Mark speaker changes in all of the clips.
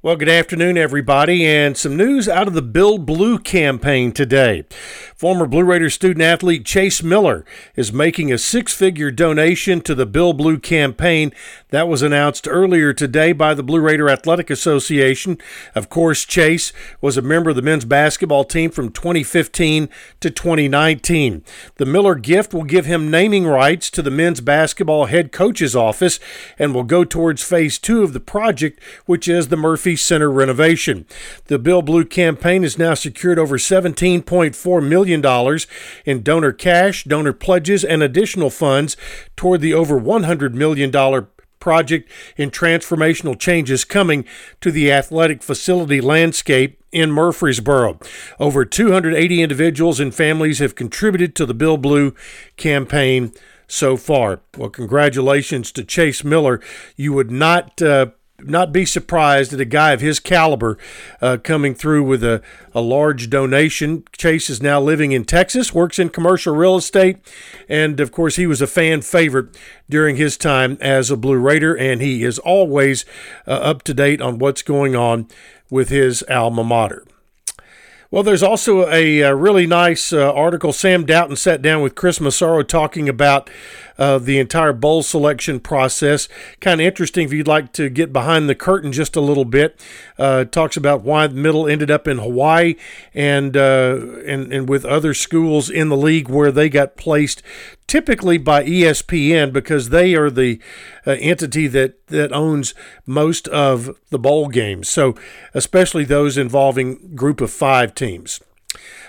Speaker 1: Well, good afternoon, everybody, and some news out of the Build Blue campaign today. Former Blue Raider student athlete Chase Miller is making a six figure donation to the Build Blue campaign. That was announced earlier today by the Blue Raider Athletic Association. Of course, Chase was a member of the men's basketball team from 2015 to 2019. The Miller gift will give him naming rights to the men's basketball head coach's office and will go towards phase two of the project, which is the Murphy Center renovation. The Build Blue campaign has now secured over $17.4 million in donor cash, donor pledges, and additional funds toward the over $100 million project in transformational changes coming to the athletic facility landscape in Murfreesboro. Over 280 individuals and families have contributed to the Build Blue campaign so far. Well, congratulations to Chase Miller. You would not uh, not be surprised at a guy of his caliber uh, coming through with a, a large donation. Chase is now living in Texas, works in commercial real estate, and of course, he was a fan favorite during his time as a Blue Raider, and he is always uh, up to date on what's going on with his alma mater. Well, there's also a, a really nice uh, article. Sam Doughton sat down with Chris Massaro talking about uh, the entire bowl selection process. Kind of interesting if you'd like to get behind the curtain just a little bit. Uh, talks about why the middle ended up in Hawaii and, uh, and, and with other schools in the league where they got placed typically by ESPN because they are the uh, entity that, that owns most of the bowl games. So, especially those involving group of five teams.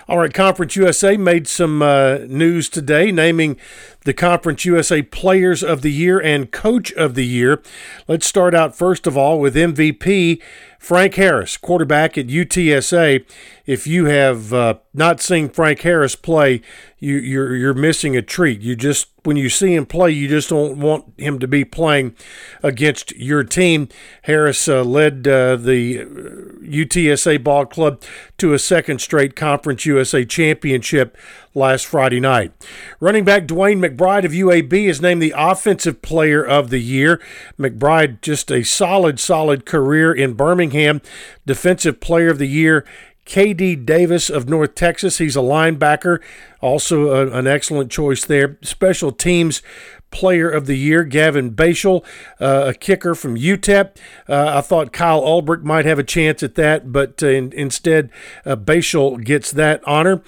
Speaker 1: All right, Conference USA made some uh, news today, naming the Conference USA Players of the Year and Coach of the Year. Let's start out first of all with MVP Frank Harris, quarterback at UTSA. If you have uh, not seen Frank Harris play, you, you're you're missing a treat. You just when you see him play, you just don't want him to be playing against your team. Harris uh, led uh, the UTSA ball club to a second straight Conference USA championship last Friday night. Running back DeWayne McBride of UAB is named the Offensive Player of the Year. McBride, just a solid, solid career in Birmingham. Defensive Player of the Year. KD Davis of North Texas. He's a linebacker, also a, an excellent choice there. Special Teams Player of the Year, Gavin Baechle, uh, a kicker from UTEP. Uh, I thought Kyle Ulbrich might have a chance at that, but uh, in, instead, uh, gets that honor.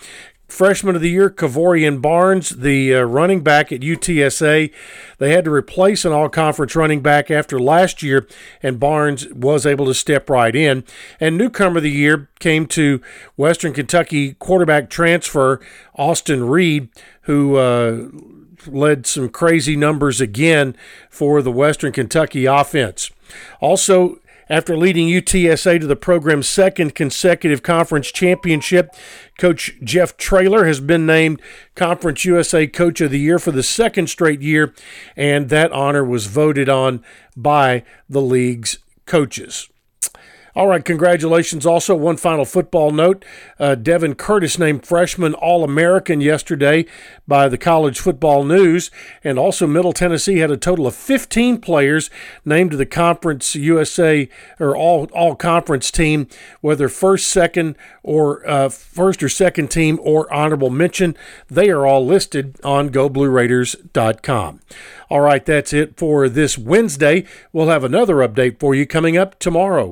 Speaker 1: Freshman of the Year, Kevorian Barnes, the uh, running back at UTSA. They had to replace an all conference running back after last year, and Barnes was able to step right in. And Newcomer of the Year came to Western Kentucky quarterback transfer, Austin Reed, who. Uh, led some crazy numbers again for the Western Kentucky offense. Also, after leading UTSA to the program's second consecutive conference championship, Coach Jeff Traylor has been named Conference USA Coach of the Year for the second straight year, and that honor was voted on by the league's coaches. All right, congratulations. Also, one final football note uh, Devin Curtis named freshman All American yesterday by the College Football News. And also, Middle Tennessee had a total of 15 players named to the Conference USA or All, all Conference team, whether first, second, or uh, first or second team or honorable mention. They are all listed on GoBlueRaiders.com. All right, that's it for this Wednesday. We'll have another update for you coming up tomorrow.